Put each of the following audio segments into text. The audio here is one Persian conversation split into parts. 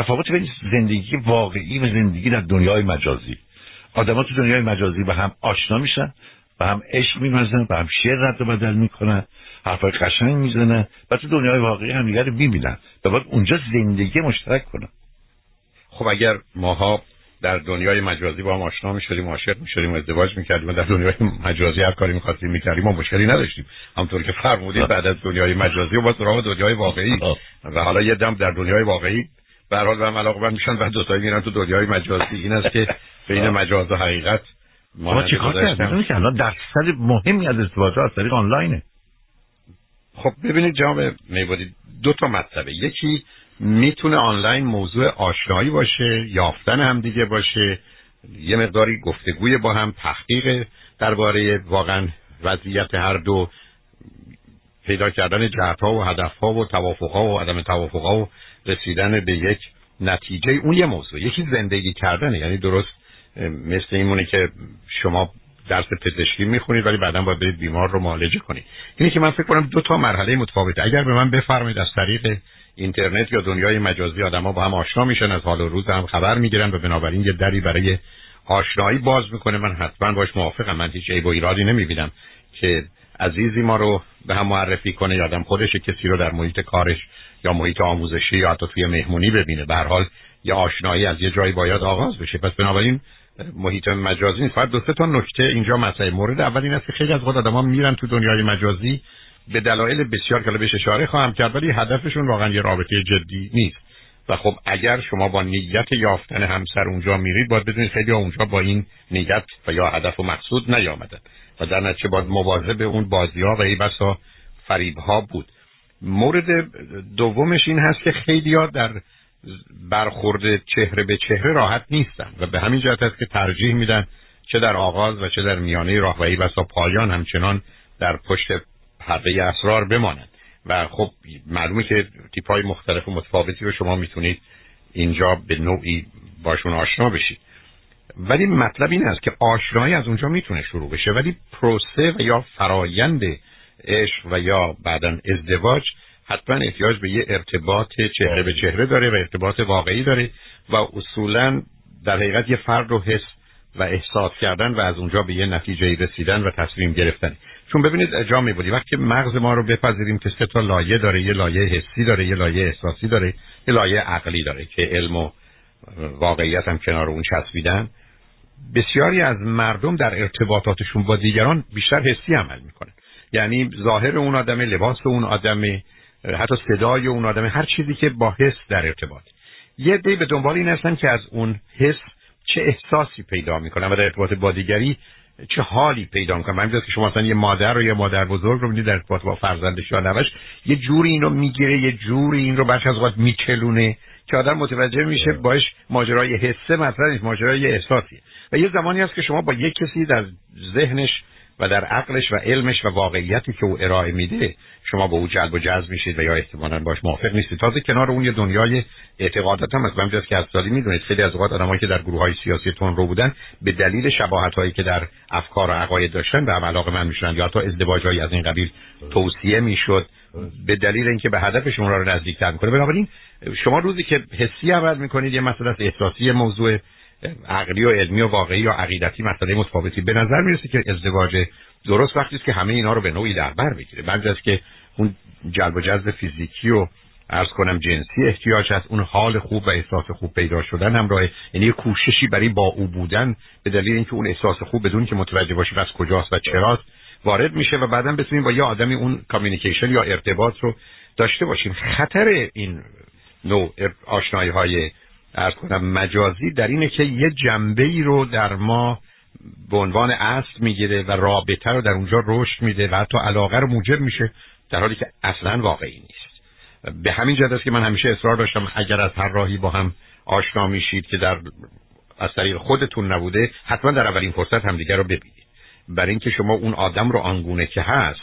تفاوت بین زندگی واقعی و زندگی در دنیای مجازی. آدما تو دنیای مجازی به هم آشنا میشن به هم عشق میمزن به هم شعر رد و بدل می‌کنن حرفای قشنگ می‌زنن و تو دنیای واقعی هم رو می‌بینن و باید اونجا زندگی مشترک کنن. خب اگر ماها در دنیای مجازی با هم آشنا می‌شدیم عاشق می‌شدیم ازدواج می‌کردیم و در دنیای مجازی هر کاری می‌خواستیم می‌کردیم ما مشکلی نداشتیم. همونطور که فرمودید بعد از دنیای مجازی و با سراغ دنیای واقعی. و حالا یه دم در دنیای واقعی به حال به علاقه میشن و دو تایی میرن تو دنیای مجازی. این است که بین مجاز و حقیقت ما چیکار کردیم که الان درصد مهمی از ازدواج از طریق آنلاینه. خب ببینید جناب میبودید دو تا مطلبه. یکی می‌تونه آنلاین موضوع آشنایی باشه یافتن هم دیگه باشه یه مقداری گفتگوی با هم تحقیق درباره واقعا وضعیت هر دو پیدا کردن جهتها و هدفها و توافقها و عدم توافقها و رسیدن به یک نتیجه. اون یه موضوع. یکی زندگی کردنه. یعنی درست مثل اینمونه که شما درس پزشکی می‌خونید ولی بعدا باید برید بیمار رو معالجه کنید. اینه که من فکر کنم دو تا مرحله متفاوته. اگر به من بفرمایید از طریق اینترنت یا دنیای مجازی آدما با هم آشنا میشن از حال و روز هم خبر می‌گیرن و بنابراین یه دری برای آشنایی باز می‌کنه. من حتما باش موافقم. من هیچ عیب و ایرادی نمی‌بینم که عزیزی ما رو به هم معرفی کنه یادم خودش کسی رو در محیط کارش یا محیط آموزشی یا حتی توی مهمونی ببینه. به حال یه آشنایی از یه جایی باید آغاز بشه. پس بنابراین محیط مجازی فقط دو سه تا نکته اینجا مسئله مورد اول این است که خیلی از خود آدما میرن تو دنیای مجازی. به دلایل بسیار که بهش اشاره خواهم کرد ولی هدفشون واقعا یه رابطه جدی نیست. و خب اگر شما با نیت یافتن همسر اونجا میرید باید بدونید خیلی اونجا با این نیت و یا هدف و مقصود نیامدن. و در نتیجه باید مواظب اون بازی ها و ای بسا فریب ها بود. مورد دومش این هست که خیلی ها در برخورد چهره به چهره راحت نیستن و به همین جهت است که ترجیح میدن چه در آغاز و چه در میانه راه و بسا پایان همچنان در پشت پرده اسرار بمانند. و خب معلومه که تیپ های مختلف و متفاوتی رو شما می‌تونید اینجا به نوعی باشون آشنا بشید. ولی مطلب این است که آشنایی از اونجا می‌تونه شروع بشه. ولی پروسه و یا فرایند عشق و یا بعدا ازدواج حتما احتیاج به یه ارتباط چهره به چهره داره و ارتباط واقعی داره و اصولا در حقیقت یه فرد رو حس و احساس کردن و از اونجا به یه نتیجه رسیدن و تصمیم گرفتن. چون ببینید جا بودی وقتی مغز ما رو بپذیریم که سه تا لایه داره یه لایه حسی داره یه لایه احساسی داره یه لایه عقلی داره که علم و واقعیت هم کنار اون چسبیدن بسیاری از مردم در ارتباطاتشون با دیگران بیشتر حسی عمل می‌کنن. یعنی ظاهر اون آدم لباس اون آدم حتی صدای اون آدم هر چیزی که با حس در ارتباط. یه دی به دنبال این هستن که از اون حس چه احساسی پیدا می‌کنن و در ارتباط با دیگری چه حالی پیدا می‌کنن. من که شما مثلا یه مادر رو یه مادر بزرگ رو می‌دید در ارتباط با فرزندش یا نوش یه جوری اینو می‌گیره یه جوری این رو برش از وقت میچلونه که آدم متوجه میشه باش ماجرای حسه نیست ماجرای احساسیه. و یه زمانی هست که شما با یک کسی در ذهنش و در عقلش و علمش و واقعیتی که او ارائه میده شما با او جلب و جذب میشید و یا احتمالا باش موافق نیستید. تازه کنار اون یه دنیای اعتقادات هم از که از می‌دونید خیلی از اوقات آدمایی که در گروه های سیاسی تون رو بودن به دلیل شباهت هایی که در افکار و عقاید داشتن به هم علاقه من می‌شدن یا تا ازدواج از این قبیل توصیه می‌شد به دلیل اینکه به هدف شما رو نزدیکتر می‌کنه. بنابراین شما روزی که حسی عمل می‌کنید یه مسئله احساسی موضوع. عقلی و علمی و واقعی یا عقیدتی مسئله متفاوتی به نظر می‌رسه که ازدواج درست وقتی است که همه اینا رو به نوعی در بر بگیره بعد از که اون جلب و جذب فیزیکی و ارز کنم جنسی احتیاج هست اون حال خوب و احساس خوب پیدا شدن همراه یعنی کوششی برای با او بودن به دلیل اینکه اون احساس خوب بدون که متوجه باشی از کجاست و چراست وارد میشه و بعدا بتونیم با یه آدمی اون کامیونیکیشن یا ارتباط رو داشته باشیم. خطر این نوع آشنایی های ارز کنم مجازی در اینه که یه جنبه ای رو در ما به عنوان اصل می‌گیره و رابطه رو در اونجا رشد میده و حتی علاقه رو موجب میشه در حالی که اصلا واقعی نیست. به همین جهت است که من همیشه اصرار داشتم اگر از هر راهی با هم آشنا میشید که در از طریق خودتون نبوده حتما در اولین فرصت همدیگر رو ببینید. برای اینکه شما اون آدم رو آنگونه که هست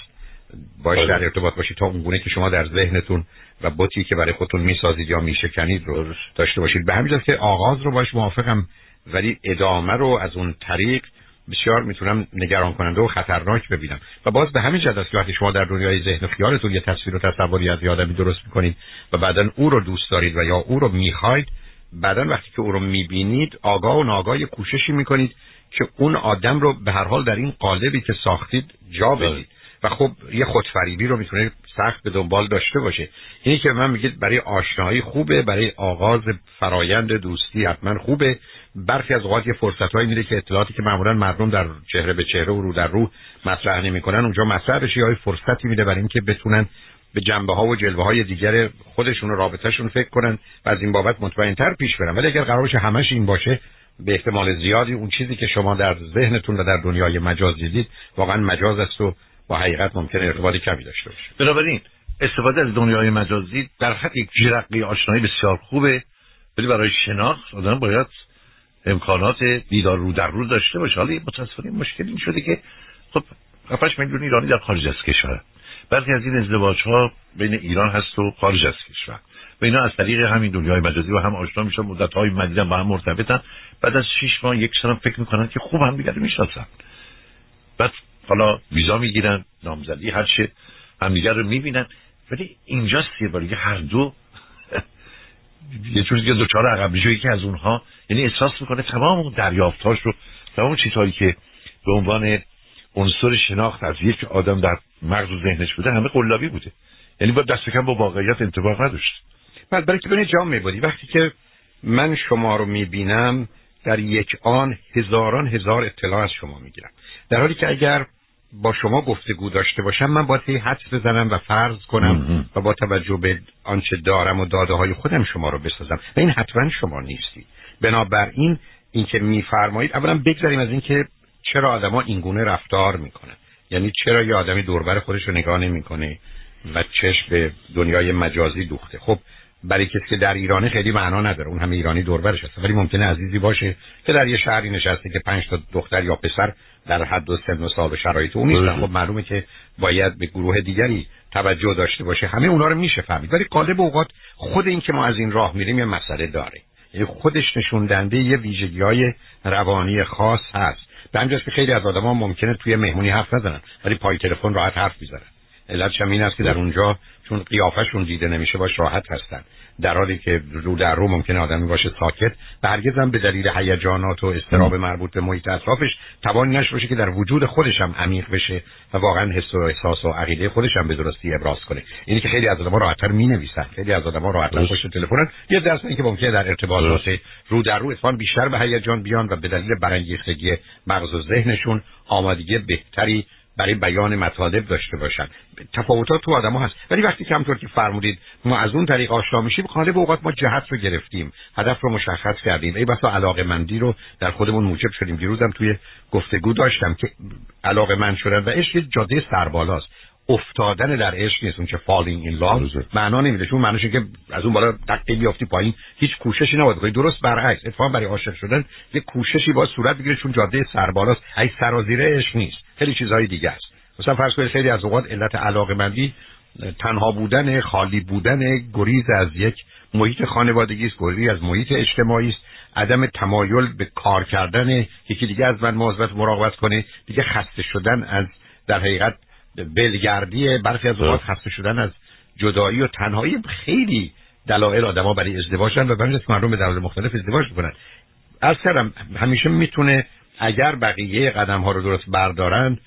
باش در ارتباط باشید تا اونگونه که شما در ذهنتون و بوتی که برای خودتون می‌سازید یا میشکنید رو داشته باشید. به همین که آغاز رو باش موافقم ولی ادامه رو از اون طریق بسیار می‌تونم نگران کننده و خطرناک ببینم. و باز به همین جهت است که وقتی شما در دنیای ذهن و خیالتون یه تصویر و تصوری از آدمی درست می‌کنید و بعدا او رو دوست دارید و یا او رو می‌خواید بعدا وقتی که او رو می‌بینید آگاه و ناگاه کوششی می‌کنید که اون آدم رو به هر حال در این قالبی که ساختید جا. بدید. و خب یه خودفریبی رو می‌تونه سخت به دنبال داشته باشه. اینی که من میگید برای آشنایی خوبه برای آغاز فرایند دوستی حتما خوبه. برخی از اوقات یه فرصت هایی میده که اطلاعاتی که معمولا مردم در چهره به چهره و رو در رو مطرح نمی‌کنن اونجا مطرح بشه. یا فرصتی میده برای اینکه بتونن به جنبه ها و جلوه های دیگر خودشون و رابطهشون فکر کنن و از این بابت مطمئنتر پیش برن. ولی اگر قرارش همش این باشه به احتمال زیادی اون چیزی که شما در ذهنتون و در دنیای مجاز دیدید واقعا مجاز است و با حقیقت ممکن ارتباطی کمی داشته باشه. بنابراین استفاده از دنیای مجازی در حد یک جرقه آشنایی بسیار خوبه ولی برای شناخت آدم باید امکانات دیدار رو در رو داشته باشه. حالا متاسفانه مشکل این شده که خب 7 میلیون ایرانی در خارج از کشور. برخی از این ازدواج ها بین ایران هست و خارج از کشور. و اینا از طریق همین دنیای مجازی و هم آشنا میشن مدت های مدیدن با هم مرتبطن. بعد از 6 ماه یک سال فکر می‌کنن که خوب هم دیگه می‌شناسن. بعد حالا ویزا می‌گیرن نامزدی هر چه همدیگر رو می‌بینن. ولی اینجاست یه باری هر دو یه چیزی که دوچار عقب یکی از اونها یعنی احساس می‌کنه تمام اون دریافتاش رو تمام چیزهایی که به عنوان عنصر شناخت از یک آدم در مغز و ذهنش بوده همه قلابی بوده. یعنی با دست کم با واقعیت انتباه نداشت. بعد برای که جام میبودی وقتی که من شما رو می‌بینم در یک آن هزاران هزار اطلاع از شما می‌گیرم. در حالی که اگر با شما گفتگو داشته باشم من باید حدس بزنم و فرض کنم و با توجه به آنچه دارم و داده های خودم شما رو بسازم. و این حتما شما نیستی. بنابراین اینکه میفرمایید اولا بگذاریم از اینکه چرا آدما اینگونه رفتار می‌کنن. یعنی چرا یه آدمی دوربر خودش رو نگاه نمی‌کنه و چشم به دنیای مجازی دوخته. خب برای کسی که در ایرانه خیلی معنا نداره. اون همه ایرانی دوربرش هست ولی ممکنه عزیزی باشه که در یه شهری نشسته که پنج تا دختر یا پسر در حد و سن و سال و شرایط اون نیستن. خب معلومه که باید به گروه دیگری توجه داشته باشه. همه اونا رو میشه فهمید. ولی قالب اوقات خود این که ما از این راه میریم یه مسئله داره. یعنی خودش نشون یه ویژگی های روانی خاص هست. به همجاست که خیلی از آدما ممکنه توی مهمونی حرف نزنن ولی پای تلفن راحت حرف می‌زنن. علتش هم این است که در اونجا چون قیافشون دیده نمیشه باش راحت هستن. در حالی که رو در رو ممکنه آدمی باشه ساکت و هرگز هم به دلیل هیجانات و استراب مربوط به محیط اطرافش توانی نشه باشه که در وجود خودش هم عمیق بشه و واقعا حس و احساس و عقیده خودش هم به درستی ابراز کنه. اینی که خیلی از آدم‌ها راحت‌تر می‌نویسن خیلی از آدم‌ها راحت‌تر پشت تلفنن یه درس که ممکنه در ارتباطات رو در رو اتفاقا بیشتر به هیجان بیان و به دلیل برانگیختگی مغز و ذهنشون آمادگی بهتری برای بیان مطالب داشته باشن. تفاوتات تو آدم هست. ولی وقتی که همطور که فرمودید ما از اون طریق آشنا میشیم غالب اوقات ما جهت رو گرفتیم. هدف رو مشخص کردیم. ای بسا علاقه مندی رو در خودمون موجب شدیم. دیروزم توی گفتگو داشتم که علاقه مند شدن و عشق جاده سربالاست. افتادن در عشق نیست. اون که فالینگ این لاو معنا نمیده. چون معنیش که از اون بالا دقیقی بیافتی پایین. هیچ کوششی نباید کنی درست برعکس. اتفاقا برای عاشق شدن یه کوششی باید صورت بگیره چون جاده سربالاست. ای سرازیره عشق نیست. خیلی چیزهای دیگه است. مثلا فرض کنید خیلی از اوقات علت علاقه مندی تنها بودن خالی بودن گریز از یک محیط خانوادگی است گریز از محیط اجتماعی است. عدم تمایل به کار کردن یکی دیگه از من مواظبت مراقبت کنه. دیگه خسته شدن از در حقیقت بلگردی برخی از اوقات خسته شدن از جدایی و تنهایی خیلی دلایل آدما برای ازدواجن و برای مردم به دلایل مختلف ازدواج می‌کنن از کردم همیشه می‌تونه اگر بقیه قدم ها رو درست بردارن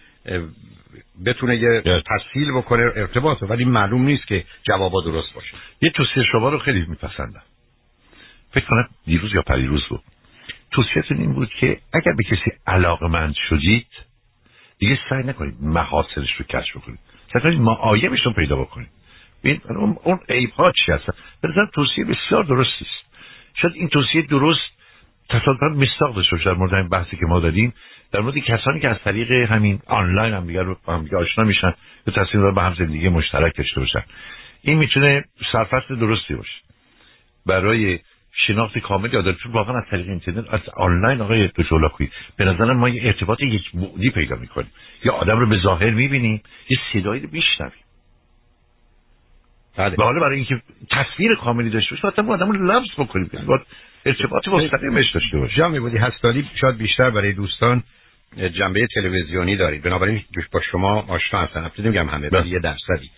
بتونه یه تسهیل بکنه ارتباط ولی معلوم نیست که جوابا درست باشه. یه توصیه شما رو خیلی میپسندم. فکر کنم دیروز یا پریروز بود. توصیهتون این بود که اگر به کسی علاقه مند شدید دیگه سعی نکنید محاسنش رو کشف بکنید. سعی کنید معایبش رو پیدا بکنید. ببین اون, اون عیب ها چی هستن؟ به توصیه بسیار درستی است. شاید این توصیه درست تصادفا مستاق داشته در مورد این بحثی که ما دادیم در مورد کسانی که از طریق همین آنلاین هم دیگر هم آشنا میشن یا تصمیم به هم زندگی مشترک داشته باشن. این می‌تونه سرفصل درستی باشه. برای شناخت کامل یاد چون واقعا از طریق اینترنت از آنلاین آقای دوشولاکوی به نظر ما یه ارتباط یک بعدی پیدا می‌کنیم. یا آدم رو به ظاهر می‌بینیم یه صدایی رو میشنویم. بله. و حالا برای اینکه تصویر کاملی داشته باشه مثلا آدم رو لمس بکنیم. باید ارتباط مستقیمش داشته باشه. جا میبودی هستالی شاید بیشتر برای دوستان جنبه تلویزیونی دارید. بنابراین با شما آشنا هستن البته نمیگم همه ولی یه درصدی.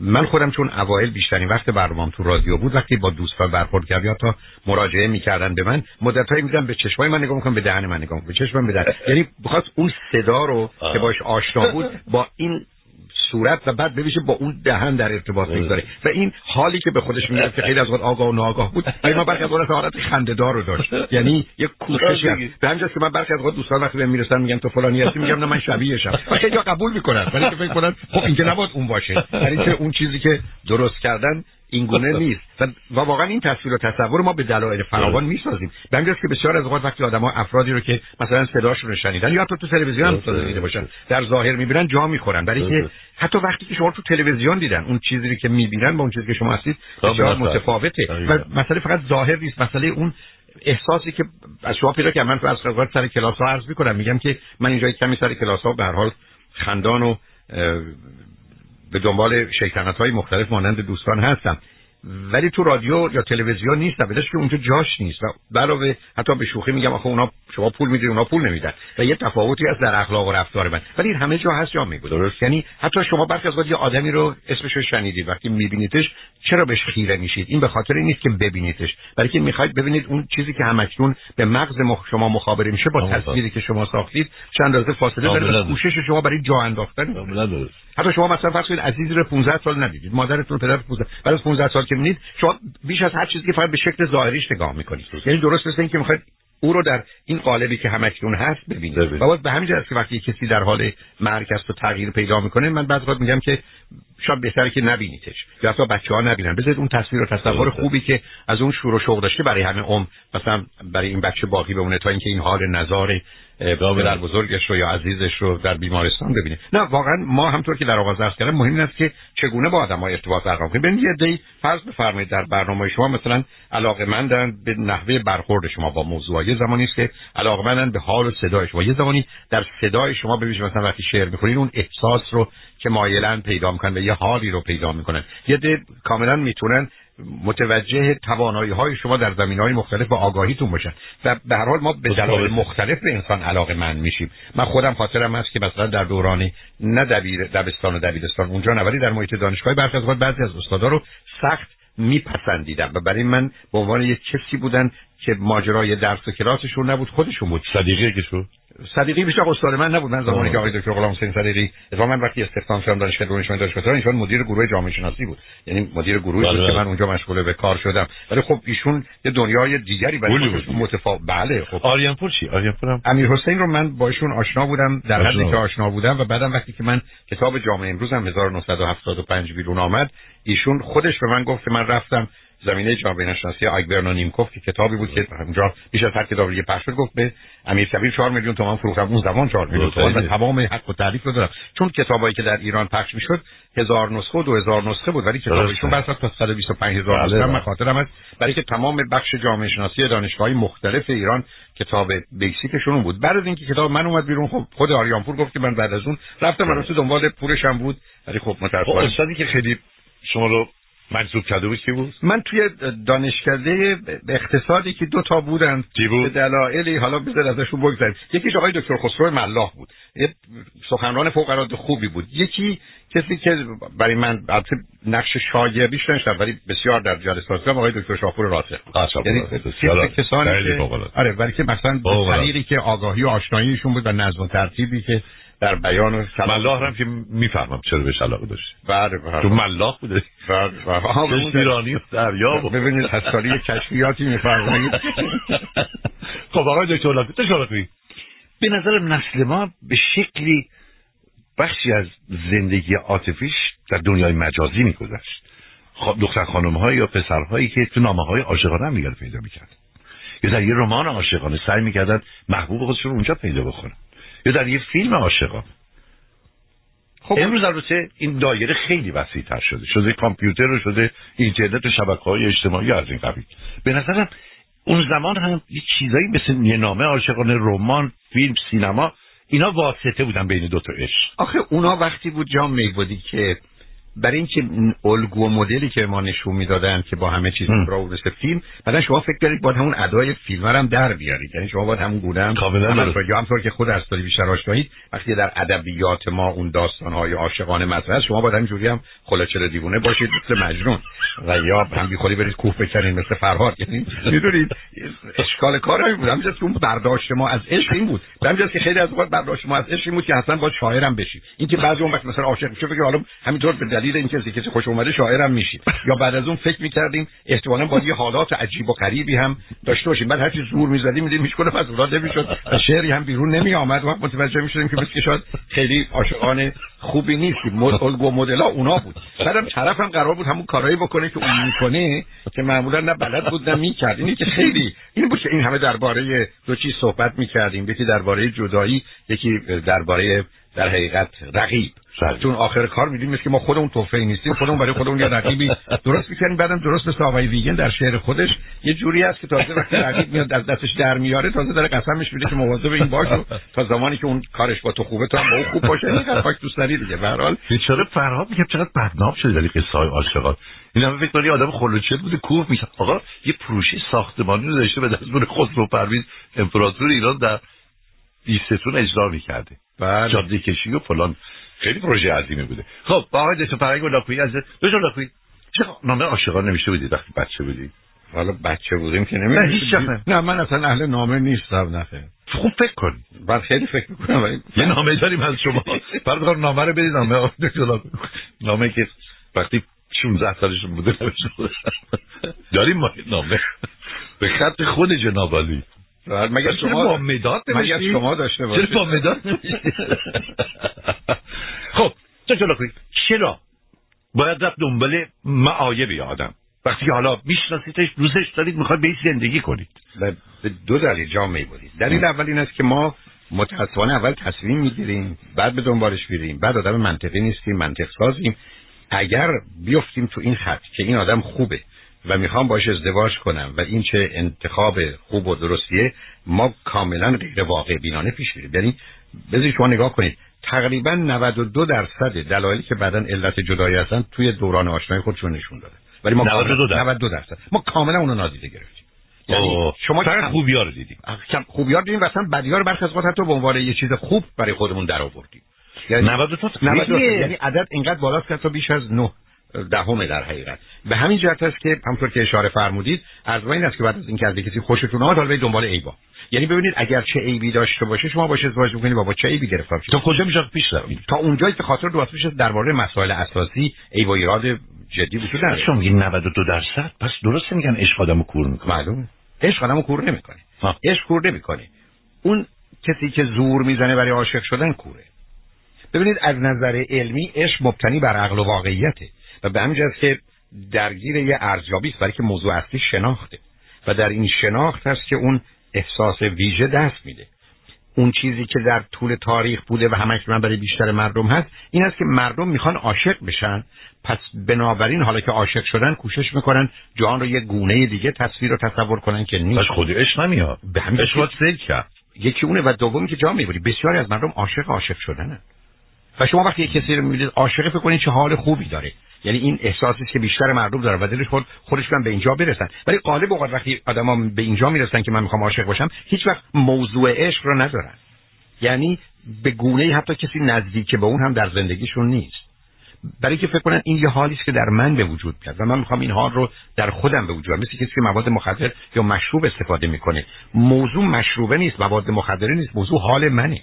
من خودم چون اوایل بیشترین وقت برنامه‌ام تو رادیو بود وقتی با دوستان برخورد کردم یا تا مراجعه می‌کردن به من مدتایی میگم به چشمای من نگاه می‌کنم به دهن من نگاه به چشمم به دهن. یعنی بخواست اون صدا رو که باش آشنا بود با این صورت و بعد ببیشه با اون دهن در ارتباط می‌گذاره و این حالی که به خودش میاد که خیلی از وقت آگاه و ناآگاه بود ولی ما برخی از حالت خنده‌دار رو داشت. یعنی یک کوششی به همین که من برخی از وقت دوستان وقتی بهم می‌رسن میگن تو فلانی هستی میگم نه من شبیهشم و خیلی قبول می‌کنن ولی که فکر کنن خب این که نباید اون باشه. یعنی که اون چیزی که درست کردن این گونه نیست. و واقعا این تصویر و تصور ما به دلایل فراوان می‌سازیم. به همین که بسیار از اوقات وقتی آدما افرادی رو که مثلا صداشون رو شنیدن یا حتی تو تلویزیون هم دیده باشن در ظاهر می‌بینن جا می‌خورن. برای که حتی وقتی که شما تو تلویزیون دیدن اون چیزی که می‌بینن با اون چیزی که شما هستید بسیار متفاوته. و مسئله فقط ظاهر نیست مسئله اون احساسی که از شما پیدا که من تو از سر کلاس ها عرض می‌کنم. میگم که من اینجا کمی سر کلاس ها به هر حال خندان و به دنبال شیطنت های مختلف مانند دوستان هستم. ولی تو رادیو یا تلویزیون نیست بدش که اونجا جاش نیست. و علاوه حتی به شوخی میگم آخه اونا شما پول می‌دید اونا پول نمیدن. و یه تفاوتی هست در اخلاق و رفتار من. ولی همه جا هست جا میگه درست. یعنی حتی شما برخی از یه آدمی رو اسمش رو شنیدید وقتی میبینیدش چرا بهش خیره میشید؟ این به خاطر نیست که ببینیدش. بلکه می‌خواید ببینید اون چیزی که همکنون به مغز مخ شما مخابره میشه با تصویری که شما ساختید چند اندازه فاصله داره کوشش شما برای جا انداختن حتی شما مثلا فرض کنید عزیزی رو 15 سال ندیدید مادرتون پدر 15 بعد از 15 سال که می‌بینید شما بیش از هر چیزی که فقط به شکل ظاهریش نگاه می‌کنید یعنی درست مثل اینکه می‌خواید او رو در این قالبی که همکنون هست ببینید. و باز به همین که وقتی کسی در حال مرگ است و تغییر پیدا می‌کنه من بعضی وقت میگم که شاید بهتره که نبینیدش. یا حتی بچه ها نبینن. بذارید اون تصویر و تصور خوبی که از اون شور و شوق داشته برای همه عمر مثلا برای این بچه باقی بمونه تا اینکه این حال نظار در بزرگش رو یا عزیزش رو در بیمارستان ببینه نه واقعا ما همطور که در آغاز عرض کردم مهم است که چگونه با آدم ارتباط برقرار کنیم. ببینید یه دی فرض بفرمایید در برنامه شما مثلا علاقه مندن به نحوه برخورد شما با موضوع یه زمانی است که علاقه مندن به حال و صدای شما. یه زمانی در صدای شما ببینید مثلا وقتی شعر می‌خونید اون احساس رو که مایلن پیدا می‌کنن و یه حالی رو پیدا می‌کنن. یه ده کاملا می‌تونن متوجه توانایی های شما در زمین های مختلف و آگاهیتون باشن. و به هر حال ما به دلایل مختلف به انسان علاقه من میشیم. من خودم خاطرم هست که مثلا در دوران نه دبیر دبستان و دبیرستان اونجا نوری در محیط دانشگاه برخی از بعضی از استادا رو سخت میپسندیدم و برای من به عنوان یک کسی بودن که ماجرای درس و کلاسشون نبود خودشون بود. شد صدیقی بیشتر استاد من نبود من زمانی که آقای دکتر غلام حسین صدیقی اتفاقا من وقتی استخدام شدم دانشگاه دانشگاه دانشگاه ایشون مدیر گروه جامعه شناسی بود. یعنی مدیر گروهی بود بله. که من اونجا مشغول به کار شدم. ولی خب ایشون یه دنیای دیگری برای متفاوت بله خب. آریانپور چی؟ آریانپور هم امیر حسین رو من با ایشون آشنا بودم در حدی که آشنا بودم و بعدم وقتی که من کتاب جامعه امروز هم 1975 بیرون آمد ایشون خودش به من گفت که من رفتم زمینه جامعه شناسی آگبرنا نیمکوف که کتابی بود که اونجا بیش از هر کتاب دیگه پخش گفت به امیر کبیر 4 میلیون تومان فروختم اون زمان 4 میلیون تومان. و تمام حق و تعریف رو دارم. چون کتابایی که در ایران پخش می‌شد هزار نسخه و 2000 نسخه بود ولی کتابشون بس تا 125 هزار نسخه. من خاطرم هست برای که تمام بخش جامعه شناسی دانشگاه‌های مختلف ایران کتاب بیسیکشون بود. بعد از اینکه کتاب من اومد بیرون خب خود آریانپور گفت که من بعد از اون رفتم من دنبال پولشم بود. ولی خب متأسفانه خب، استادی که خیلی شما رو مجذوب کرده بود کی بود؟ من توی دانشکده اقتصادی که دو تا بودن به دلایلی حالا بذار ازشون بگذاریم. یکیش آقای دکتر خسرو ملاح بود. یه سخنران فوق العاده خوبی بود. یکی کسی که برای من البته نقش شاگردیش نشد ولی بسیار در جلسات آقای دکتر شاپور راسخ. یعنی کسانی که آره ولی که مثلا طریقی که آگاهی و آشناییشون بود و نظم و ترتیبی که در بیان ملاح هم که می‌فهمم چرا بهش علاقه داشت بله بله. تو ملاح بوده. بله بله. ایرانی و دریا ببینید حسالی کشفیاتی میفرمایید. خب آقای دکتر لطفی به نظر نسل ما به شکلی بخشی از زندگی عاطفیش در دنیای مجازی میگذشت. دختر خانم های یا پسرهایی که تو نامه های عاشقانه هم پیدا می‌کرد یا در یه رمان عاشقانه سعی می‌کردن محبوب خودشون اونجا پیدا بکنن. یا در یه فیلم عاشقانه خب. امروز البته این دایره خیلی وسیع تر شده. شده کامپیوتر رو شده اینترنت و شبکه های اجتماعی از این قبیل. به نظرم اون زمان هم یه چیزایی مثل یه نامه عاشقانه رمان فیلم سینما اینا واسطه بودن بین دو تا عشق. آخه اونا وقتی بود جام میبودی که برای اینکه الگو و مدلی که ما نشون می‌دادن که با همه چیز را مثل فیلم بعدا شما فکر کنید باید همون ادای فیلم هم در بیارید. یعنی شما باید همون گونه هم یا همطور که خود استادی بیشتر آشنایید وقتی در ادبیات ما اون داستان های عاشقانه مطرح شما باید همینجوری هم خلاچه دیوونه باشید مثل مجنون. و یا هم بی برید کوه بکنید مثل فرهاد. یعنی می‌دونید اشکال کار همین بود. همینجاست که اون برداشت ما از عشق این بود. همینجاست که خیلی از وقت برداشت ما از عشق این بود که اصلا با شاعرم این که بعضی اون وقت مثلا عاشق میشه فکر حالا همینطور به دلیل اینکه کسی خوش اومده شاعرم میشید یا بعد از اون فکر می‌کردیم احتمالاً با یه حالات عجیب و غریبی هم داشته باشیم. بعد هرچی زور می‌زدیم میدیم هیچ کنه پس نمی‌شد و شعری هم بیرون نمی آمد و متوجه می‌شدیم که مثل شاید خیلی عاشقانه خوبی نیستیم. الگو مدل اونا بود. بعدم طرف هم قرار بود همون کارایی بکنه که اون می‌کنه که معمولا نه بلد بود نه می‌کرد. اینی که خیلی این بود که این همه درباره دو چیز صحبت می‌کردیم. یکی درباره جدایی یکی درباره در حقیقت رقیب. چون آخر کار می‌دونیم که ما خودمون توفی نیستیم خودمون برای خودمون یه رقیبی درست می‌کنیم بعدم درست مثل آقای ویگن در شعر خودش یه جوری است که تازه وقتی رقیب میاد از دستش در میاره تازه داره قسمش میده که مواظب این باش تا زمانی که اون کارش با تو خوبه تو هم با اون خوب باشه. این پاک دوست داری دیگه. به هر حال. بیچاره فرهاد میگه چقدر بدنام شده در قصه های عاشقات؟ این هم فکر کنی آدم خلوچه بوده کوه میشه. آقا یه پروژه ساختمانی رو داشته به دستور خسرو پرویز امپراتور ایران در بیستون اجرا می‌کرده. بله جاده کشی و فلان. خیلی پروژه عظیمی بوده. خب با آقای دکتر فرنگ و لاکویی از دو لاکویی چه نامه عاشقان نمیشه بودید وقتی بچه بودید؟ حالا بچه بودیم که نمیشه نه هیچ نه. من اصلا اهل نامه نیستم نه. خوب فکر کنید من خیلی فکر می‌کنم ولی یه نامه داریم از شما. بعد نامه رو بدید نامه نامه که وقتی 16 سالشون بوده داریم ما نامه. به خط خود جناب علی. مگر شما با مداد مگر شما داشته باشید؟ چرا با مداد خب تو چرا چرا؟ باید رفت دنبال معایب آدم. وقتی حالا میشناسیدش دوستش دارید می‌خواد به زندگی کنید. به دو دلیل جامعه بودید دلیل اول این است که ما متاسفانه اول تصمیم می‌گیریم بعد به دنبالش میریم. بعد آدم منطقی نیستیم منطق سازیم. اگر بیفتیم تو این خط که این آدم خوبه و می‌خوام باش ازدواج کنم و این چه انتخاب خوب و درستیه ما کاملا غیر واقع بینانه پیش میریم. یعنی بذارید شما نگاه کنید تقریبا 92 درصد دلایلی که بعدا علت جدایی هستن توی دوران آشنایی خودشون نشون داده. ولی ما 92 درصد, 92 درصد. ما کاملا اونو نادیده گرفتیم. یعنی شما فقط خوبیار رو دیدیم. کم خوبیار دیدیم و اصلا بدیار برخی از حتی به عنوان یه چیز خوب برای خودمون در آوردیم یعنی 92 92 یعنی عدد اینقدر بالاست که تا بیش از 9 دهمه در حقیقت. به همین جهت است که همونطور که اشاره فرمودید از این است که بعد از اینکه از کسی خوشتون اومد حالا دنبال عیبا یعنی ببینید اگر چه عیبی داشته باشه شما باشه ازدواج می‌کنید بابا چه عیبی گرفتار تا کجا میشه پیش روید تا اونجایی که خاطر دو در درباره مسائل اساسی عیب و ایراد جدی وجود نداره شما میگین 92 درصد؟ پس درست میگن عشق آدمو کور می‌کنه. معلومه. عشق آدمو کور نمی‌کنه. عشق کور نمی‌کنه. اون کسی که زور می‌زنه برای عاشق شدن کوره. ببینید از نظر علمی عشق مبتنی بر عقل و واقعیته. و به همین که درگیر یه ارزیابی است برای که موضوع اصلی شناخته. و در این شناخت هست که اون احساس ویژه دست میده. اون چیزی که در طول تاریخ بوده و همش من برای بیشتر مردم هست این است که مردم می‌خوان عاشق بشن. پس بنابراین حالا که عاشق شدن کوشش می‌کنن جان رو یه گونه دیگه تصویر رو تصور کنن که نیست. خودی اش نمیاد. به همین کرد. یکی اونه و دومی که جا می‌بری. بسیاری از مردم عاشق عاشق شدنن. و شما وقتی یک کسی رو می‌بینید عاشق فکر کنید چه حال خوبی داره. یعنی این احساسی که بیشتر مردم داره و دلش خود خودشون به اینجا برسن. ولی غالب اوقات وقتی آدما به اینجا می‌رسن که من می‌خوام عاشق باشم هیچ وقت موضوع عشق رو ندارن. یعنی به گونه حتی کسی نزدیک به اون هم در زندگیشون نیست. برای که فکر کنن این یه حالی است که در من به وجود میاد و من می‌خوام این حال رو در خودم به وجود مثل کسی که مواد مخدر یا مشروب استفاده می‌کنه. موضوع مشروبه نیست مواد مخدره نیست موضوع حال منه.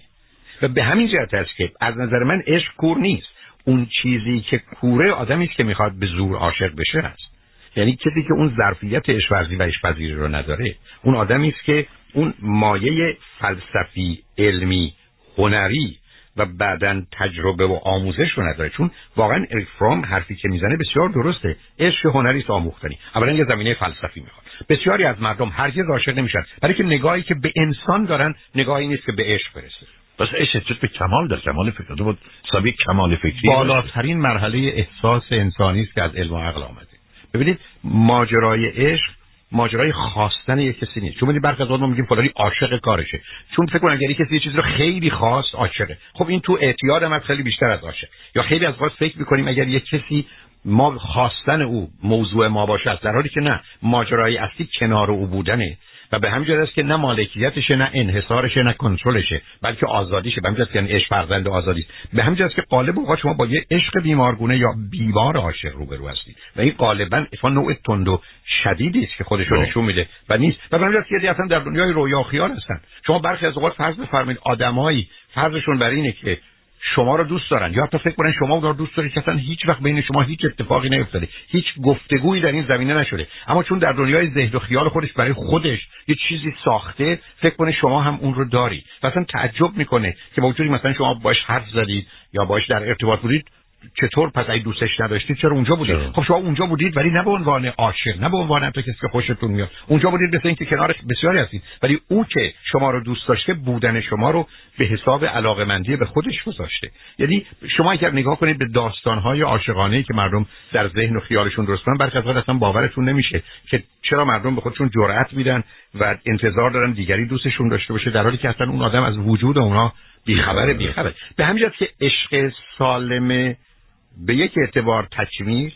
و به همین جهت است که از نظر من عشق کور نیست. اون چیزی که کوره آدمی است که می‌خواد به زور عاشق بشه است. یعنی کسی که اون ظرفیت اشورزی و اشپذیری رو نداره اون آدمی است که اون مایه فلسفی علمی هنری و بعدا تجربه و آموزش رو نداره. چون واقعا اریک فرام حرفی که می‌زنه بسیار درسته. عشق هنری است آموختنی. اولا یه زمینه فلسفی می‌خواد. بسیاری از مردم هرگز عاشق نمیشن. برای که نگاهی که به انسان دارن نگاهی نیست که به عشق برسه. بس عشق به کمال در کمال فکر؟ بود سابی کمال فکری بالاترین مرحله احساس انسانی است که از علم و عقل آمده. ببینید ماجرای عشق ماجرای خواستن یک کسی نیست. چون برخی از ما میگیم فلانی عاشق کارشه. چون فکر کنم اگر کسی یه چیزی رو خیلی خواست عاشقه. خب این تو اعتیاد هم خیلی بیشتر از عاشق. یا خیلی از وقت فکر می‌کنیم اگر یک کسی ما خواستن او موضوع ما باشه در حالی که نه. ماجرای اصلی کنار او بودنه. و به همین است که نه مالکیتشه نه انحصارشه نه کنترلشه بلکه آزادیشه. به همین که یعنی عشق فرزند آزادی به همین است که قالب اوقات شما با یه عشق بیمارگونه یا بیمار عاشق روبرو هستید. و این غالبا اتفاق نوع تند و شدیدی است که خودش رو نشون میده و نیست. و به همین که اصلا در دنیای رویا خیال هستن. شما برخی از اوقات فرض بفرمایید آدمایی فرضشون بر اینه که شما رو دوست دارن. یا حتی فکر کنن شما رو دوست دارید که اصلا هیچ وقت بین شما هیچ اتفاقی نیفتاده. هیچ گفتگویی در این زمینه نشده. اما چون در دنیای ذهن و خیال خودش برای خودش یه چیزی ساخته فکر کنه شما هم اون رو داری و اصلا تعجب می‌کنه که با وجودی مثلا شما باش حرف زدید یا باش در ارتباط بودید چطور پس اگه دوستش نداشتید چرا اونجا بودید؟ خب شما اونجا بودید ولی نه به عنوان عاشق نه به عنوان تو کسی که خوشتون میاد. اونجا بودید مثل اینکه کنار بسیاری هستید. ولی او که شما رو دوست داشته بودن شما رو به حساب علاقمندی به خودش گذاشته. یعنی شما اگر نگاه کنید به داستانهای عاشقانه که مردم در ذهن و خیالشون درست کنن برخی اصلا باورتون نمیشه که چرا مردم به خودشون جرأت میدن و انتظار دارن دیگری دوستشون داشته باشه در حالی که اصلا اون آدم از وجود اونا بی‌خبره بی‌خبر به همین که عشق سالم به یک اعتبار تکمیل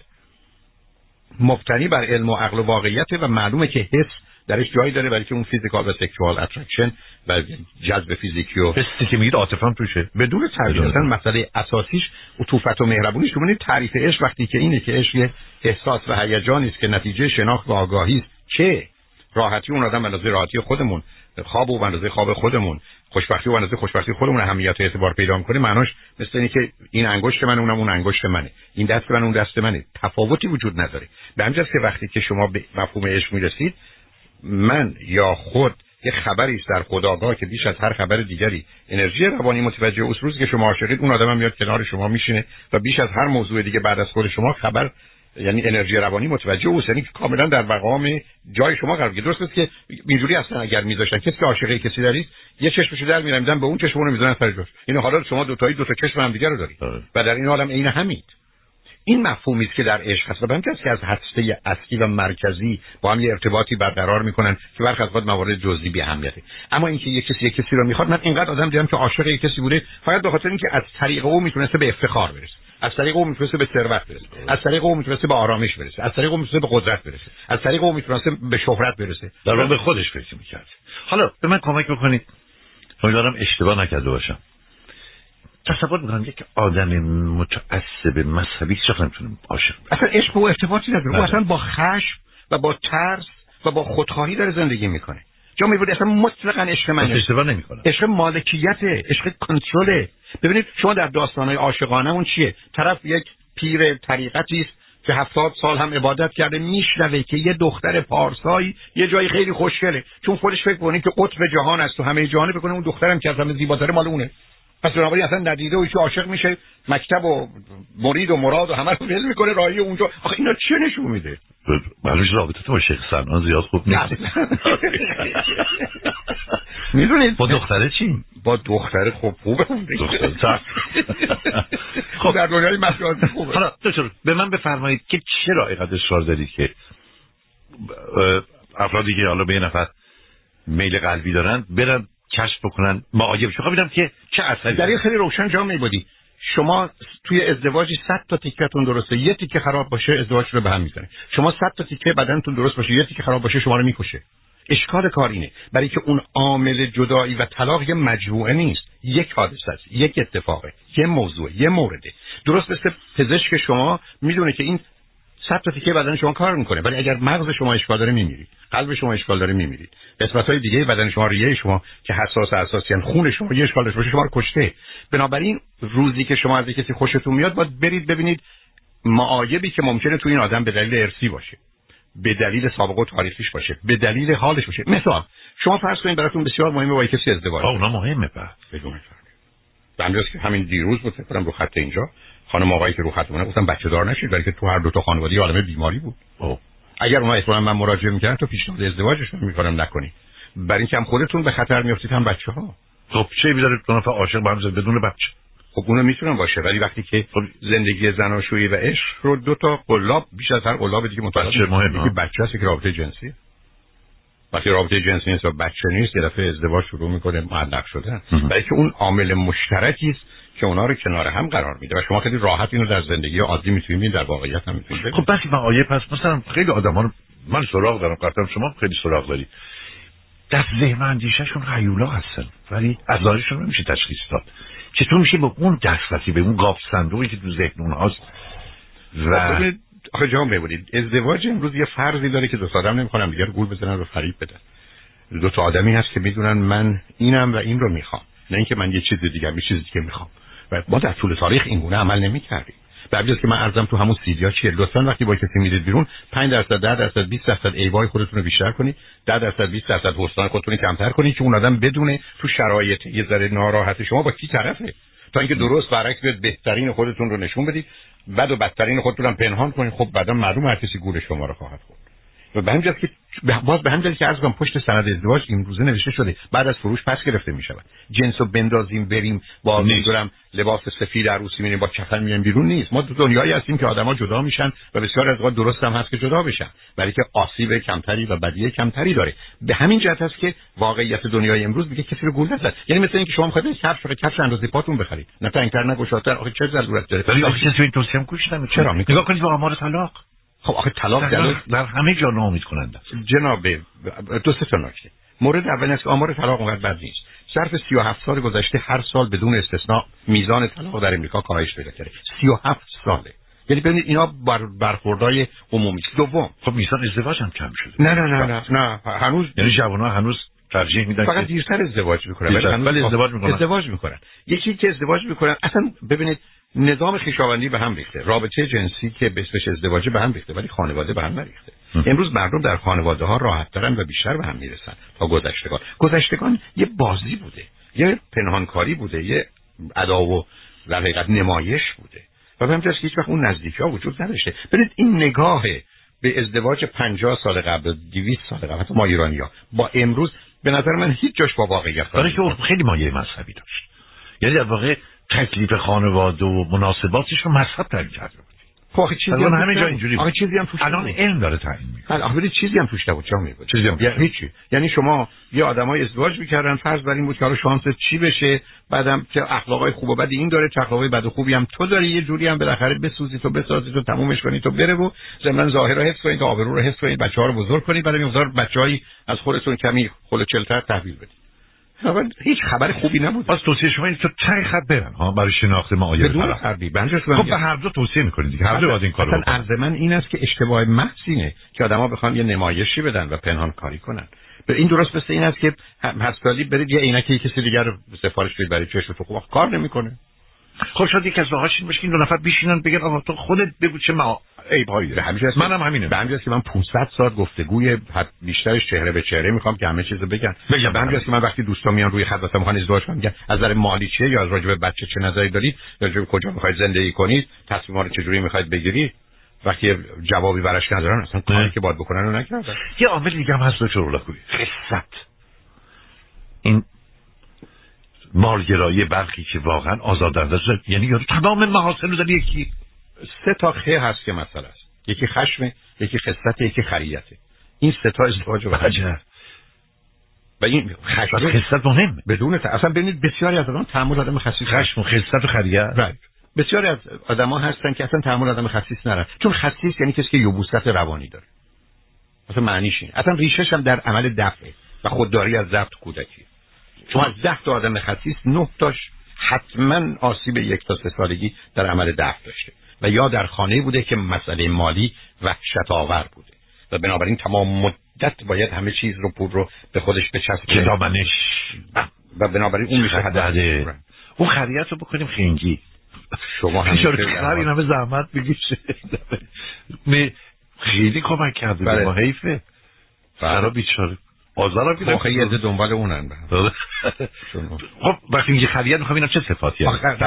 مبتنی بر علم و عقل و واقعیت و معلومه که حس درش جایی داره برای که اون physical و sexual attraction و جذب فیزیکی و حسی که میگید عاطفه توشه. بدون تردید اصلا مسئله اساسیش عطوفت و مهربونیش ببینید تعریف عشق وقتی که اینه که عشق احساس و هیجانی است که نتیجه شناخت و آگاهی است. چه؟ راحتی اون آدم اندازه راحتی خودمون. خواب و اندازه خواب خودمون. خوشبختی و اندازه خوشبختی خودمون اهمیت و اعتبار پیدا می‌کنه معناش مثل اینه که این انگشت من اونم اون انگشت منه. این دست من اون دست منه. تفاوتی وجود نداره. به همین که وقتی که شما به مفهوم عشق می‌رسید من یا خود یه خبری است در خداگاه که بیش از هر خبر دیگری. انرژی روانی متوجه اوست روزی که شما عاشقید اون آدم هم میاد کنار شما میشینه و بیش از هر موضوع دیگه بعد از خود شما خبر یعنی انرژی روانی متوجه او یعنی کاملا در مقام جای شما قرار گرفته درست است که اینجوری اصلا اگر میذاشتن کسی که عاشقه کسی دارید یه چشمشو در میرن به اون چشم رو می‌ذارن سر جاش. اینو حالا شما دو تایی دو تا چشم هم دیگه رو دارید. آره. و در این حالم عین همید این مفهومی است که در عشق هست. و به که از هسته اصلی و مرکزی با هم یه ارتباطی برقرار می‌کنن که برخی از موارد جزئی بی اهمیته اما اینکه یک کسی یک کسی رو می‌خواد من اینقدر آدم دیدم که عاشق یک کسی بوده فقط به خاطر اینکه از طریق او می‌تونسته به افتخار برسه. از طریق او می‌تونسته به ثروت برسه. از طریق او می‌تونسته به آرامش برسه. از طریق او می‌تونسته به قدرت برسه. از طریق او می‌تونسته به شهرت برسه. در به خودش فکر می‌کرد. حالا به من کمک بکنید. امیدوارم اشتباه نکرده باشم. تصور می‌کنم یک آدم متعصب مذهبی چرا نمی‌تونه عاشق اصلا عشق و ارتباطی نداره او بله. اصلا با خشم و با ترس و با خودخواهی داره زندگی می‌کنه. جا میبود اصلا مطلقا عشق من اشتباه نمی‌کنه عشق مالکیت عشق کنترل ببینید شما در داستانهای عاشقانه چیه؟ طرف یک پیر طریقتی است که هفتاد سال هم عبادت کرده میشنوه که یه دختر پارسایی یه جایی خیلی خوشگله. چون خودش فکر کنه که قطب جهان است و همه جهان بکنه اون دخترم که از همه زیباتره مال اونه. پس بنابراین اصلا ندیده و عاشق میشه مکتب و مرید و مراد و همه رو ول می‌کنه راهی اونجا. آخه اینا چه نشون میده؟ معلومش رابطه تو شیخ سنان زیاد خوب نیست. می‌دونید؟ با دختره چی؟ با دختره خوب خوبه. خب. در دنیای مسئولات خوبه. حالا دکتر به من بفرمایید که چرا اینقدر اصرار دارید که افرادی که حالا به یه نفر میل قلبی دارن برن کشف بکنن. معایب شو خب که چه اثری در خیلی روشن جا میبودی. شما توی ازدواجی 100 تا تیکتون درسته یه تیکه خراب باشه ازدواج رو به هم می‌زنه. شما 100 تا تیکه بدنتون درست باشه یه تیکه خراب باشه شما رو می‌کشه. اشکال کار اینه. برای که اون عامل جدایی و طلاق یه مجموعه نیست. یک حادثه است یک اتفاقه یه موضوع یه مورده. درست مثل پزشک شما می‌دونه که این صد تا تیکه بدن شما کار می‌کنه. ولی اگر مغز شما اشکال داره میمیرید. قلب شما اشکال داره میمیرید. قسمت های دیگه بدن شما ریه شما که حساس اساسیان خون شما یه اشکال داشته شما رو کشته. بنابراین روزی که شما از کسی خوشتون میاد باید برید ببینید معایبی که ممکنه تو این آدم به دلیل ارسی باشه. به دلیل سابقه و تاریخیش باشه. به دلیل حالش باشه. مثلا شما فرض کنید براتون بسیار مهمه با کسی ازدواج اونا مهمه بعد بگو که همین دیروز بود فکر رو خط اینجا. خانم آقایی که رو خط مونه گفتم بچه دار نشید برای که تو هر دو تا خانواده عالمه بیماری بود. او. اگر اونها اصلا من مراجعه می‌کردن تو پیشنهاد ازدواجش می‌کنم نکنی. برای اینکه هم خودتون به خطر میافتید هم بچه ها خب چه بیداره دو نفر عاشق با هم بدون بچه. خب اونو می‌تونن باشه ولی وقتی که خب زندگی زناشویی و عشق رو دو تا قلاب بیش از هر قلاب دیگه متوجه بچه مهمه. که بچه هست که رابطه جنسی. وقتی رابطه جنسی نیست و بچه نیست یه دفعه ازدواج شروع می‌کنه معلق شدن. برای که اون عامل مشترکی است که اونا رو کنار هم قرار میده و شما خیلی راحت اینو در زندگی عادی می‌تونید در واقعیت هم می‌تونید خب بس آیه پس مثلا خیلی آدما رو من سراغ دارم قطعا شما خیلی سراغ داری. در ذهن اندیشهشون غیولا هستن ولی از ظاهرشون نمیشه تشخیص داد. چطور میشه به اون دسترسی به اون گاف صندوقی که تو ذهن اونهاست و خب آخه جان ببینید ازدواج امروز یه فرضی داره که دو آدم نمی‌خوام دیگه گول بزنن و فریب بدن. دو تا آدمی هست که می‌دونن من اینم و این رو می‌خوام. نه اینکه من یه چیز دیگه یه چیز دیگه می‌خوام. و ما در طول تاریخ این گونه عمل نمی‌کردیم. بعد که من ارزم تو همون سیدیا چیه. لطفا وقتی با کسی میرید بیرون 5 درصد 10 درصد 20 درصد ایوای خودتون رو بیشتر کنید. 10 درصد 20 درصد حسن خودتون کمتر کنید که اون آدم بدونه تو شرایط یه ذره ناراحت شما با کی طرفه. تا اینکه درست برعکس بیاد بهترین خودتون رو نشون بدید. بعد و بدترین خودتون هم پنهان کنید. خب بعدا معلوم هر کسی گول شما رو خواهد خورد. و به همین که باز به همین که عرض کنم پشت سند ازدواج امروزه نوشته شده بعد از فروش پس گرفته می شود جنس رو بندازیم بریم با می‌دونم لباس سفید عروسی میریم با کفن میریم بیرون نیست. ما تو دنیایی هستیم که آدما جدا میشن و بسیار از اوقات درست هم هست که جدا بشن. ولی که آسیب کمتری و بدیه کمتری داره. به همین جهت هست که واقعیت دنیای امروز میگه کسی رو گول نزد. یعنی مثل اینکه شما می‌خواید کفش رو کفش اندازه پاتون بخرید. نه تنگتر نه گشادتر. آخه چه ضرورت داره؟ ولی آخه کسی این توصیه گوش چرا؟ نگاه کنید با آمار طلاق. خب آخه طلاق در, در همه جا ناامید کننده جناب دو سه تا نکته. مورد اول است که آمار طلاق اونقدر بد نیست. صرف 37 سال گذشته هر سال بدون استثناء میزان طلاق در امریکا کاهش پیدا کرده. 37 ساله. یعنی ببینید اینا بر برخوردای عمومی. دوم. خب میزان ازدواج هم کم شده. نه نه نه نه, نه. هنوز یعنی جوان‌ها هنوز ترجیح میدن فقط دیرتر ازدواج می‌کنن. ولی ازدواج می‌کنن. ازدواج می‌کنن. یکی که ازدواج می‌کنن اصلا ببینید نظام خیشاوندی به هم ریخته. رابطه جنسی که بسمش ازدواج به هم ریخته ولی خانواده به هم نریخته. امروز مردم در خانواده ها راحت دارن و بیشتر به هم می‌رسن تا گذشتگان. گذشتگان یه بازی بوده یه پنهانکاری بوده یه ادا و در حقیقت نمایش بوده. و به همجاست که هیچ وقت اون نزدیکی ها وجود نداشته. ببینید این نگاه به ازدواج 50 سال قبل 200 سال قبل حتی ما ایرانی ها با امروز به نظر من هیچ جاش با واقعیت داره که خیلی مایه مذهبی داشت. یعنی در واقع تکلیف خانواده و مناسباتش رو مذهب تعیین کرده بود. خب آخه چیزی هم همه جا اینجوری آخه چیزی هم توش الان علم داره تعیین می‌کنه. بله آخه چیزی هم توش نبود. چه میگه؟ چیزی هم یعنی هیچی. یعنی شما یه آدمای ازدواج می‌کردن فرض بر این بود که حالا شانس چی بشه؟ بعدم چه اخلاقای خوب و بد این داره چه اخلاقای بد و خوبی هم تو داری یه جوری هم بالاخره بسوزی تو بسازی تو تمومش کنی تو بره و ضمن ظاهر رو حفظ کنی تو آبرو رو حفظ کنی بچه‌ها رو بزرگ کنی بعد مقدار بچه‌ای از خودتون کمی چلتر تحویل بدی. هیچ خبر خوبی نبود. باز توصیه شما این تو چند خط برن؟ ها برای شناخت معایب بدون حربی خب به هر دو توصیه می‌کنید دیگه. هر دو باید این کارو بکنن. عرض من این است که اشتباه محض اینه که آدما بخوان یه نمایشی بدن و پنهان کاری کنن. به این درست مثل این است که هستالی برید یه عینک کسی دیگر رو سفارش بدید برای چشم تو خوب کار نمی‌کنه. خب شاید یک از راهاش این باشه که این دو نفر بشینن بگن آقا تو خودت بگو چه ما ای پایی به همیشه منم همینه. به همین که من 500 ساعت گفتگوی بیشترش چهره به چهره می‌خوام که همه چیزو بگن. بگم به همین که من وقتی دوستا میان روی خط واسه می‌خوان ازدواج کنن میگن از نظر مالی چیه یا از راجع به بچه چه نظری دارید؟ یا راجع کجا می‌خواید زندگی کنید؟ تصمیمات رو چجوری می‌خواید بگیرید؟ وقتی جوابی براش ندارن اصلا کاری که باید بکنن رو نکردن. یه عامل دیگه هم هست دکتر خصت این مالگرایی برخی که واقعا آزادانه است. یعنی یارو تمام محاسن رو در یکی. سه تا خه هست که مسئله است. یکی خشم یکی خصت یکی خریته این سه تا ازدواج و و این خشم خصت مهم. بدون تا... اصلا ببینید بسیاری از آدم تحمل آدم خصیص خشم و خصت و خریت. right. بسیاری از آدما هستن که اصلا تحمل آدم خصیص ندارن چون خصیص یعنی کسی که یبوست روانی داره. اصلا معنیش این اصلا ریشش هم در عمل دفعه و خودداری از ضبط کودکی. شما از ده تا آدم خصیص نه تاش حتما آسیب یک تا سه سالگی در عمل دفع داشته. و یا در خانه بوده که مسئله مالی وحشت آور بوده. و بنابراین تمام مدت باید همه چیز رو پول رو به خودش بچسبه که دامنش و بنابراین اون میشه حد اون خریت رو بکنیم خنگی. شما هم این همه زحمت بگیشه خیلی کمک کرده. بله. ما حیفه. برای بیچاره. آزار هم یه دنبال اونن خب وقتی میگه خریت می‌خوام چه صفاتی هست.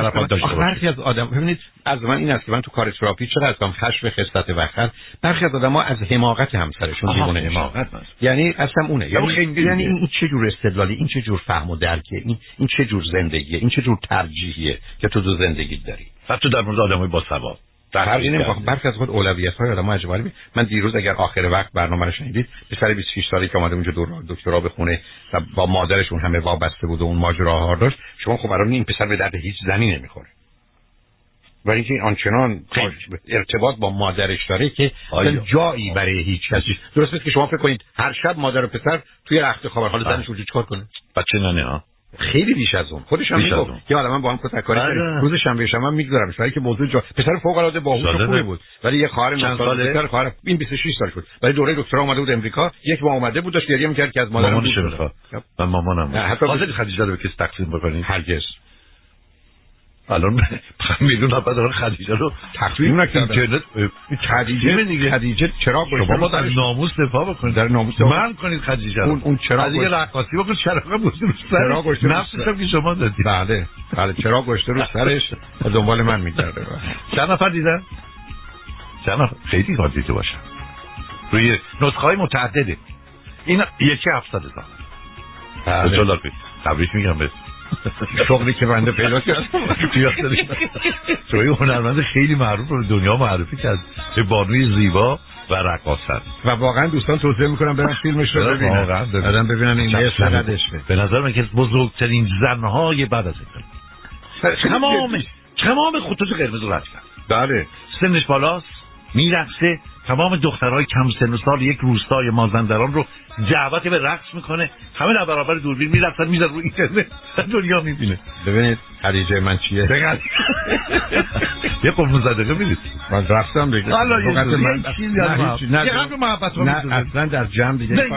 برخی از آدم ببینید از من این است که من تو کار تراپی چرا هستم خشم خصلت وخر برخی از آدم‌ها از حماقت همسرشون دیوونه حماقت یعنی اصلا اونه. یعنی, یعنی این چه جور استدلالی این چه جور فهم و درکه این این چه جور زندگیه این چه جور ترجیحیه که تو دو زندگی داری؟ حتی در مورد آدمای با سواد فرقی نمی‌کنه برخی از خود اولویت های آدم عجیبه من دیروز اگر آخر وقت برنامه رو شنیدید پسر 26 ساله که اومده اونجا دکترا بخونه و با مادرشون همه وابسته بود و اون ماجراها داشت شما خب برای این پسر به درد هیچ زنی نمی‌خوره. ولی اینکه آنچنان ارتباط با مادرش داره که جایی برای هیچ کسی. درست که شما فکر کنید هر شب مادر و پسر توی رخت خواب حال زنش اونجا چیکار کنه؟ بچه ننه ها خیلی بیش از اون. خودش هم می‌گفت که آدم با هم کتککاری بله. روز شنبه شما می‌گذارم. ولی که موضوع جا پسر فوق العاده باهوش و خوبی بود. ولی یه خواهر چند ساله؟ خواهر این 26 سالش بود. ولی دوره دکترا اومده بود امریکا. یک ماه اومده بود داشت گریه می‌کرد که از مامانش می‌خواد. من مامانم. حتی خدیجه رو به کسی تقسیم بکنید هرگز. الان میلیون نفر دارن خدیجه رو نکردن اینترنت خدیجه دیگه. خدیجه چرا شما با در ناموس دفاع بکنید در ناموس من کنید خدیجه اون اون چرا دیگه رقاصی بکن چرا گوشت رو چرا گوشت نفسش هم که شما دادید بله بله چرا گوشت رو سرش. دنبال من میگرده. چند نفر دیدن؟ چند نفر؟ خیلی کار دیده باشن. روی نسخه های متعدده. این یکی هفتاد هزار. بله. تبریک میگم به شغلی که بنده پیدا کردم توی هنرمند خیلی معروف رو دنیا معرفی کرد به بانوی زیبا و رقاصن. و واقعا دوستان توصیه می‌کنم برن فیلمش رو ببینن واقعا بعدم ببینن این یه سندش به نظر من که بزرگترین زنهای بعد از این تمام تمام خطوط قرمز رو رد کرد. بله. سنش بالاست میرقصه تمام دخترهای کم سن و سال یک روستای مازندران رو دعوت به رقص می‌کنه. همه در برابر دوربین میرقصن می‌ذارن رو اینترنت. دنیا می‌بینه. ببینید خدیجه من چیه؟ بگرد یه قرمون زدقه می‌دید من رفتم دیگه. حالا من محبت نه. اصلا در جمع دیگه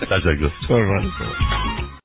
تشکر.